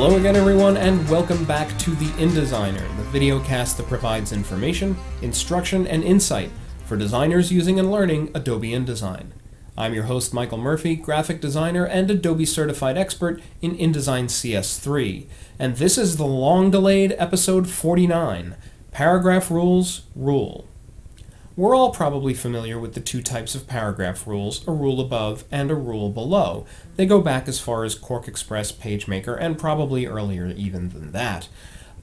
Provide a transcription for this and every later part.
Hello again, everyone, and welcome back to the InDesigner, the video cast that provides information, instruction, and insight for designers using and learning Adobe InDesign. I'm your host, Michael Murphy, graphic designer and Adobe certified expert in InDesign CS3, and this is the long delayed episode 49 Paragraph Rules Rule. We're all probably familiar with the two types of paragraph rules, a rule above and a rule below. They go back as far as Quark QuarkXPress, PageMaker, and probably earlier even than that.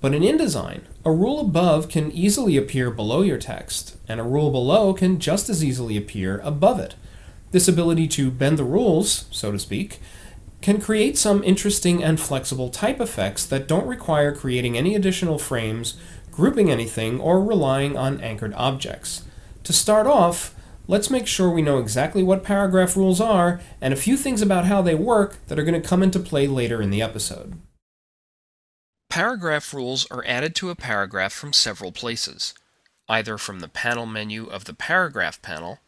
But in InDesign, a rule above can easily appear below your text, and a rule below can just as easily appear above it. This ability to bend the rules, so to speak, can create some interesting and flexible type effects that don't require creating any additional frames, grouping anything, or relying on anchored objects. To start off, let's make sure we know exactly what paragraph rules are and a few things about how they work that are going to come into play later in the episode. Paragraph rules are added to a paragraph from several places, either from the panel menu of the Paragraph panel,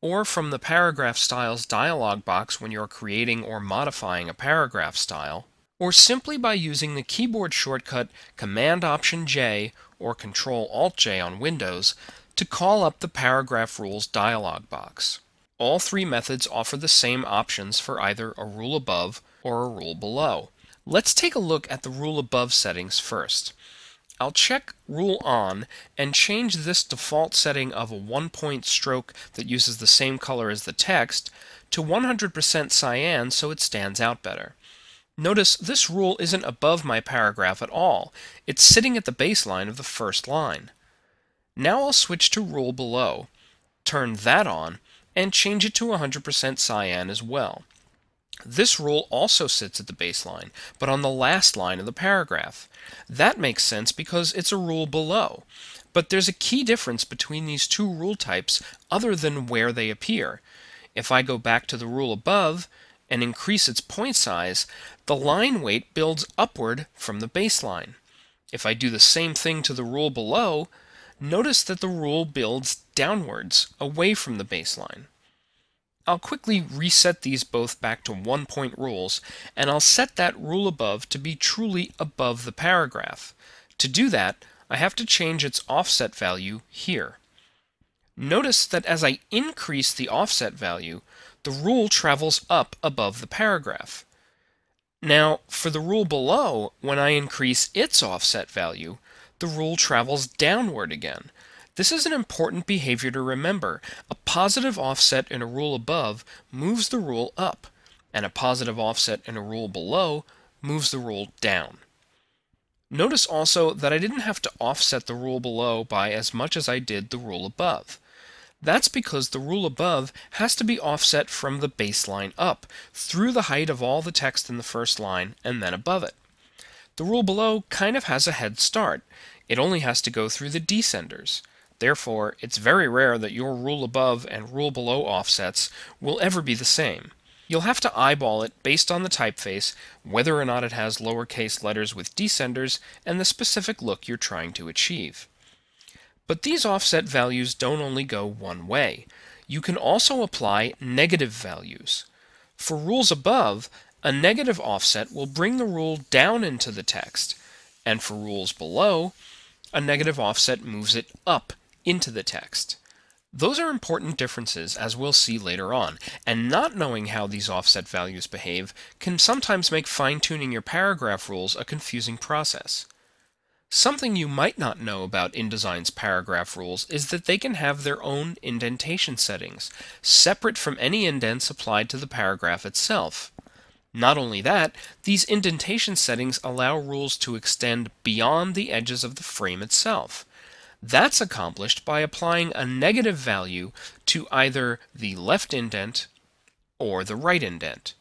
or from the Paragraph Styles dialog box when you're creating or modifying a paragraph style, or simply by using the keyboard shortcut Command-Option-J or Control-Alt-J on Windows to call up the Paragraph Rules dialog box. All three methods offer the same options for either a rule above or a rule below. Let's take a look at the rule above settings first. I'll check Rule On and change this default setting of a one-point stroke that uses the same color as the text to 100% cyan so it stands out better. Notice this rule isn't above my paragraph at all. It's sitting at the baseline of the first line. Now I'll switch to Rule Below, turn that on, and change it to 100% cyan as well. This rule also sits at the baseline, but on the last line of the paragraph. That makes sense because it's a rule below. But there's a key difference between these two rule types other than where they appear. If I go back to the rule above and increase its point size, the line weight builds upward from the baseline. If I do the same thing to the rule below, notice that the rule builds downwards, away from the baseline. I'll quickly reset these both back to one point rules, and I'll set that rule above to be truly above the paragraph. To do that, I have to change its offset value here. Notice that as I increase the offset value, the rule travels up above the paragraph. Now, for the rule below, when I increase its offset value, the rule travels downward again. This is an important behavior to remember. A positive offset in a rule above moves the rule up, and a positive offset in a rule below moves the rule down. Notice also that I didn't have to offset the rule below by as much as I did the rule above. That's because the rule above has to be offset from the baseline up, through the height of all the text in the first line, and then above it. The rule below kind of has a head start. It only has to go through the descenders. Therefore, it's very rare that your rule above and rule below offsets will ever be the same. You'll have to eyeball it based on the typeface, whether or not it has lowercase letters with descenders, and the specific look you're trying to achieve. But these offset values don't only go one way. You can also apply negative values. For rules above, a negative offset will bring the rule down into the text, and for rules below, a negative offset moves it up into the text. Those are important differences, as we'll see later on, and not knowing how these offset values behave can sometimes make fine-tuning your paragraph rules a confusing process. Something you might not know about InDesign's paragraph rules is that they can have their own indentation settings, separate from any indents applied to the paragraph itself. Not only that, these indentation settings allow rules to extend beyond the edges of the frame itself. That's accomplished by applying a negative value to either the left indent or the right indent.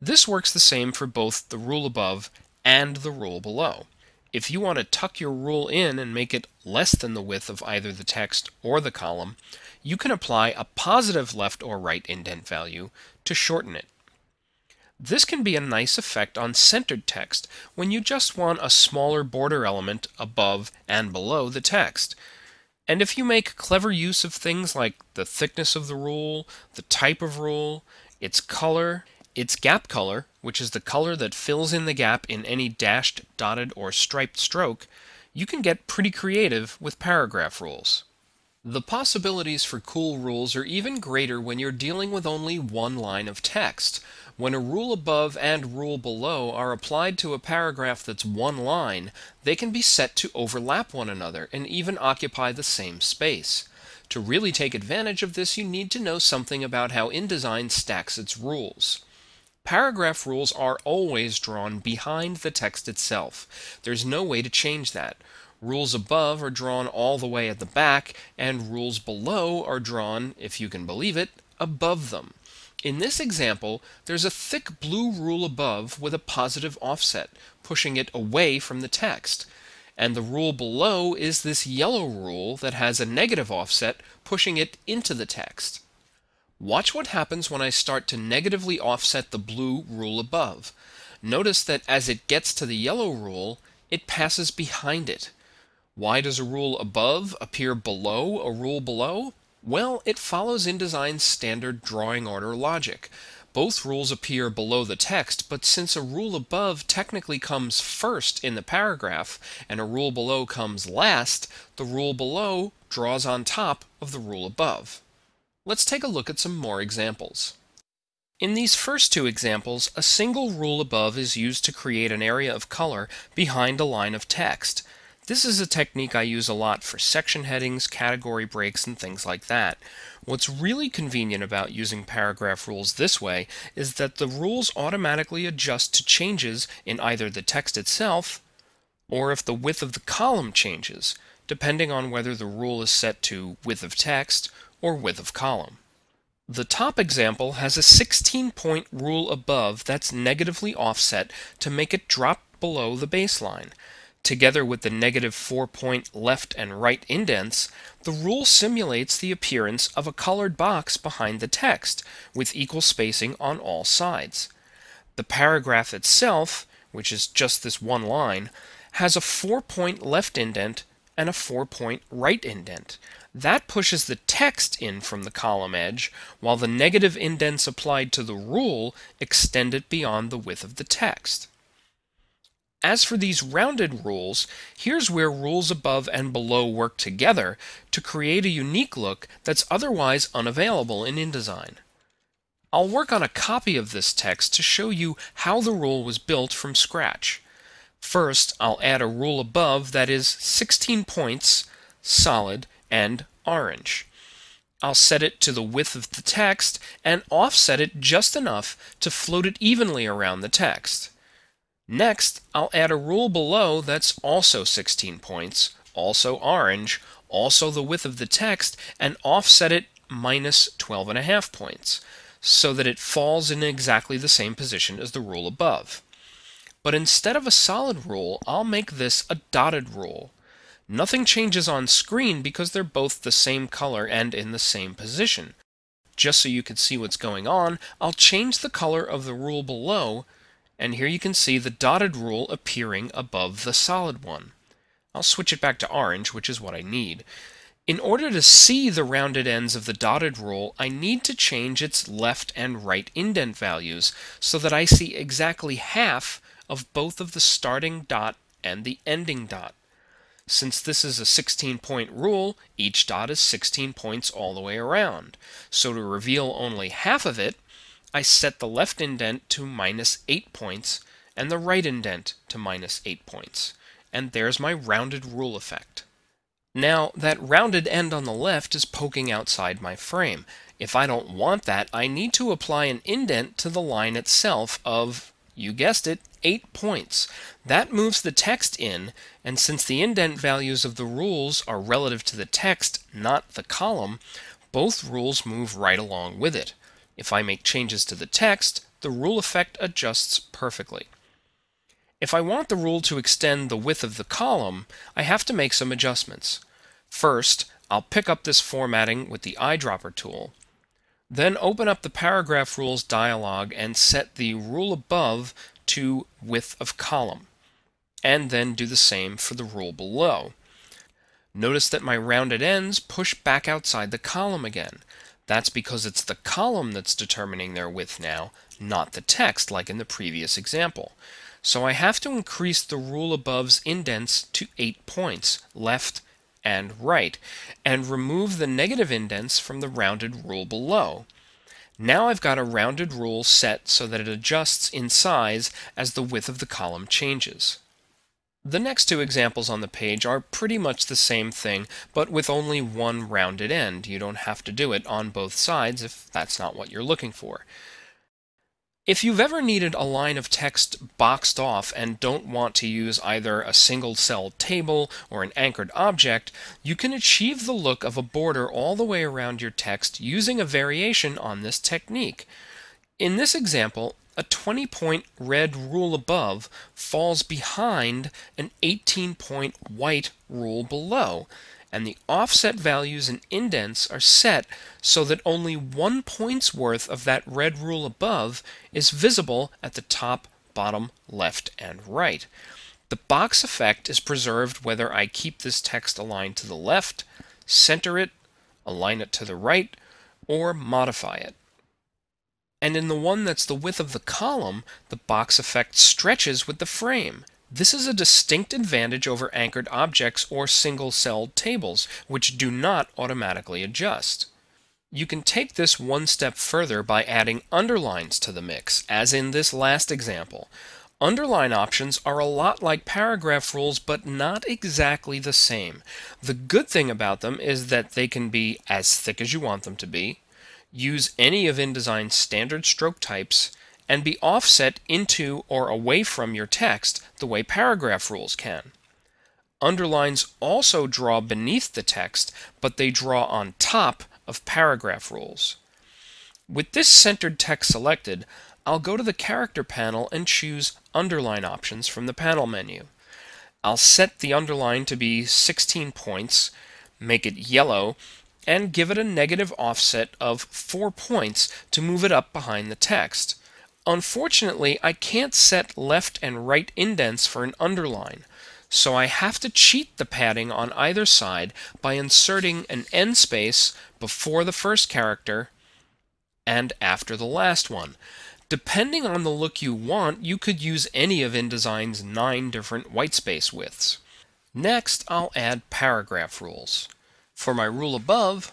This works the same for both the rule above and the rule below. If you want to tuck your rule in and make it less than the width of either the text or the column, you can apply a positive left or right indent value to shorten it. This can be a nice effect on centered text when you just want a smaller border element above and below the text. And if you make clever use of things like the thickness of the rule, the type of rule, its color, its gap color, which is the color that fills in the gap in any dashed, dotted, or striped stroke, you can get pretty creative with paragraph rules. The possibilities for cool rules are even greater when you're dealing with only one line of text. When a rule above and rule below are applied to a paragraph that's one line, they can be set to overlap one another and even occupy the same space. To really take advantage of this, you need to know something about how InDesign stacks its rules. Paragraph rules are always drawn behind the text itself. There's no way to change that. Rules above are drawn all the way at the back, and rules below are drawn, if you can believe it, above them. In this example, there's a thick blue rule above with a positive offset, pushing it away from the text. And the rule below is this yellow rule that has a negative offset, pushing it into the text. Watch what happens when I start to negatively offset the blue rule above. Notice that as it gets to the yellow rule, it passes behind it. Why does a rule above appear below a rule below? Well, it follows InDesign's standard drawing order logic. Both rules appear below the text, but since a rule above technically comes first in the paragraph and a rule below comes last, the rule below draws on top of the rule above. Let's take a look at some more examples. In these first two examples, a single rule above is used to create an area of color behind a line of text. This is a technique I use a lot for section headings, category breaks, and things like that. What's really convenient about using paragraph rules this way is that the rules automatically adjust to changes in either the text itself or if the width of the column changes, depending on whether the rule is set to width of text or width of column. The top example has a 16 point rule above that's negatively offset to make it drop below the baseline. Together with the negative 4 point left and right indents, the rule simulates the appearance of a colored box behind the text, with equal spacing on all sides. The paragraph itself, which is just this one line, has a 4 point left indent and a 4 point right indent. That pushes the text in from the column edge, while the negative indents applied to the rule extend it beyond the width of the text. As for these rounded rules, here's where rules above and below work together to create a unique look that's otherwise unavailable in InDesign. I'll work on a copy of this text to show you how the rule was built from scratch. First, I'll add a rule above that is 16 points, solid, and orange. I'll set it to the width of the text and offset it just enough to float it evenly around the text. Next, I'll add a rule below that's also 16 points, also orange, also the width of the text, and offset it minus 12 and a half points, so that it falls in exactly the same position as the rule above. But instead of a solid rule, I'll make this a dotted rule. Nothing changes on screen because they're both the same color and in the same position. Just so you can see what's going on, I'll change the color of the rule below and here you can see the dotted rule appearing above the solid one. I'll switch it back to orange, which is what I need. In order to see the rounded ends of the dotted rule, I need to change its left and right indent values so that I see exactly half of both of the starting dot and the ending dot. Since this is a 16 point rule, each dot is 16 points all the way around. So to reveal only half of it, I set the left indent to minus 8 points and the right indent to minus 8 points. And there's my rounded rule effect. Now, that rounded end on the left is poking outside my frame. If I don't want that, I need to apply an indent to the line itself of, you guessed it, 8 points. That moves the text in, and since the indent values of the rules are relative to the text, not the column, both rules move right along with it. If I make changes to the text, the rule effect adjusts perfectly. If I want the rule to extend the width of the column, I have to make some adjustments. First, I'll pick up this formatting with the eyedropper tool. Then open up the paragraph rules dialog and set the rule above to width of column. And then do the same for the rule below. Notice that my rounded ends push back outside the column again. That's because it's the column that's determining their width now, not the text like in the previous example. So I have to increase the rule above's indents to 8 points, left and right, and remove the negative indents from the rounded rule below. Now I've got a rounded rule set so that it adjusts in size as the width of the column changes. The next two examples on the page are pretty much the same thing, but with only one rounded end. You don't have to do it on both sides if that's not what you're looking for. If you've ever needed a line of text boxed off and don't want to use either a single cell table or an anchored object, you can achieve the look of a border all the way around your text using a variation on this technique. In this example, a 20 point red rule above falls behind an 18 point white rule below and the offset values and indents are set so that only one point's worth of that red rule above is visible at the top, bottom, left, and right. The box effect is preserved whether I keep this text aligned to the left, center it, align it to the right, or modify it. And in the one that's the width of the column, the box effect stretches with the frame. This is a distinct advantage over anchored objects or single-celled tables, which do not automatically adjust. You can take this one step further by adding underlines to the mix, as in this last example. Underline options are a lot like paragraph rules, but not exactly the same. The good thing about them is that they can be as thick as you want them to be, use any of InDesign's standard stroke types, and be offset into or away from your text the way paragraph rules can. Underlines also draw beneath the text, but they draw on top of paragraph rules. With this centered text selected, I'll go to the character panel and choose underline options from the panel menu. I'll set the underline to be 16 points, make it yellow, and give it a negative offset of 4 points to move it up behind the text. Unfortunately, I can't set left and right indents for an underline, so I have to cheat the padding on either side by inserting an en space before the first character and after the last one. Depending on the look you want, you could use any of InDesign's nine different whitespace widths. Next, I'll add paragraph rules. For my rule above,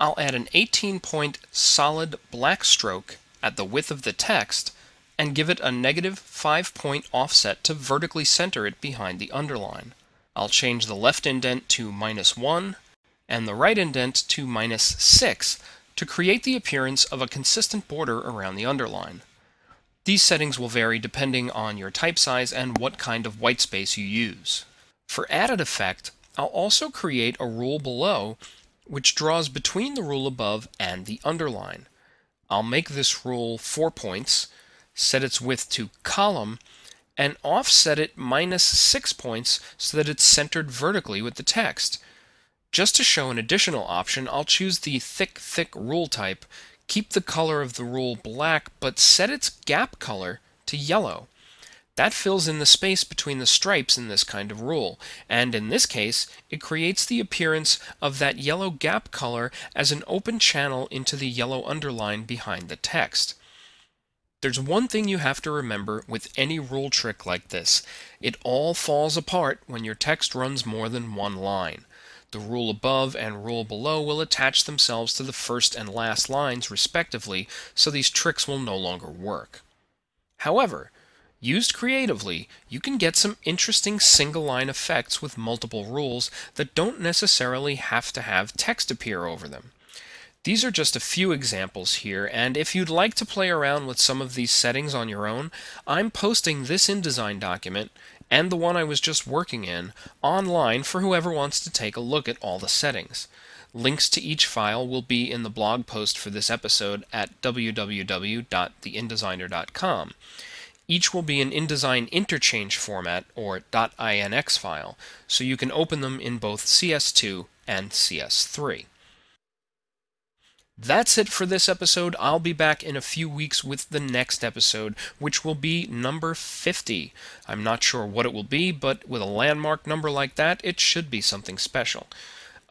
I'll add an 18 point solid black stroke at the width of the text and give it a negative 5 point offset to vertically center it behind the underline. I'll change the left indent to minus 1 and the right indent to minus 6 to create the appearance of a consistent border around the underline. These settings will vary depending on your type size and what kind of whitespace you use. For added effect, I'll also create a rule below which draws between the rule above and the underline. I'll make this rule 4 points, set its width to column, and offset it minus 6 points so that it's centered vertically with the text. Just to show an additional option, I'll choose the thick thick rule type, keep the color of the rule black, but set its gap color to yellow. That fills in the space between the stripes in this kind of rule, and in this case, it creates the appearance of that yellow gap color as an open channel into the yellow underline behind the text. There's one thing you have to remember with any rule trick like this. It all falls apart when your text runs more than one line. The rule above and rule below will attach themselves to the first and last lines respectively, so these tricks will no longer work. However, Used creatively, you can get some interesting single line effects with multiple rules that don't necessarily have to have text appear over them. These are just a few examples here, and if you'd like to play around with some of these settings on your own, I'm posting this InDesign document and the one I was just working in online for whoever wants to take a look at all the settings. Links to each file will be in the blog post for this episode at www.theindesigner.com. Each will be an InDesign interchange format or .inx file, so you can open them in both CS2 and CS3. That's it for this episode. I'll be back in a few weeks with the next episode, which will be number 50. I'm not sure what it will be, but with a landmark number like that, it should be something special.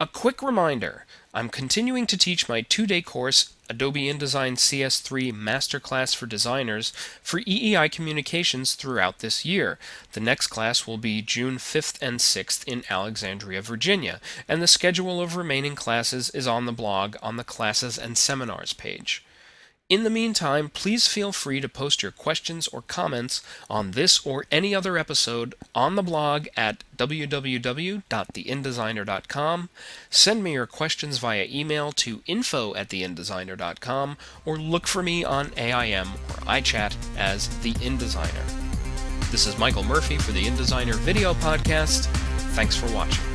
A quick reminder I'm continuing to teach my two day course, Adobe InDesign CS3 Masterclass for Designers, for EEI Communications throughout this year. The next class will be June 5th and 6th in Alexandria, Virginia, and the schedule of remaining classes is on the blog on the Classes and Seminars page. In the meantime, please feel free to post your questions or comments on this or any other episode on the blog at www.theindesigner.com. Send me your questions via email to info at theindesigner.com or look for me on AIM or iChat as The InDesigner. This is Michael Murphy for the InDesigner Video Podcast. Thanks for watching.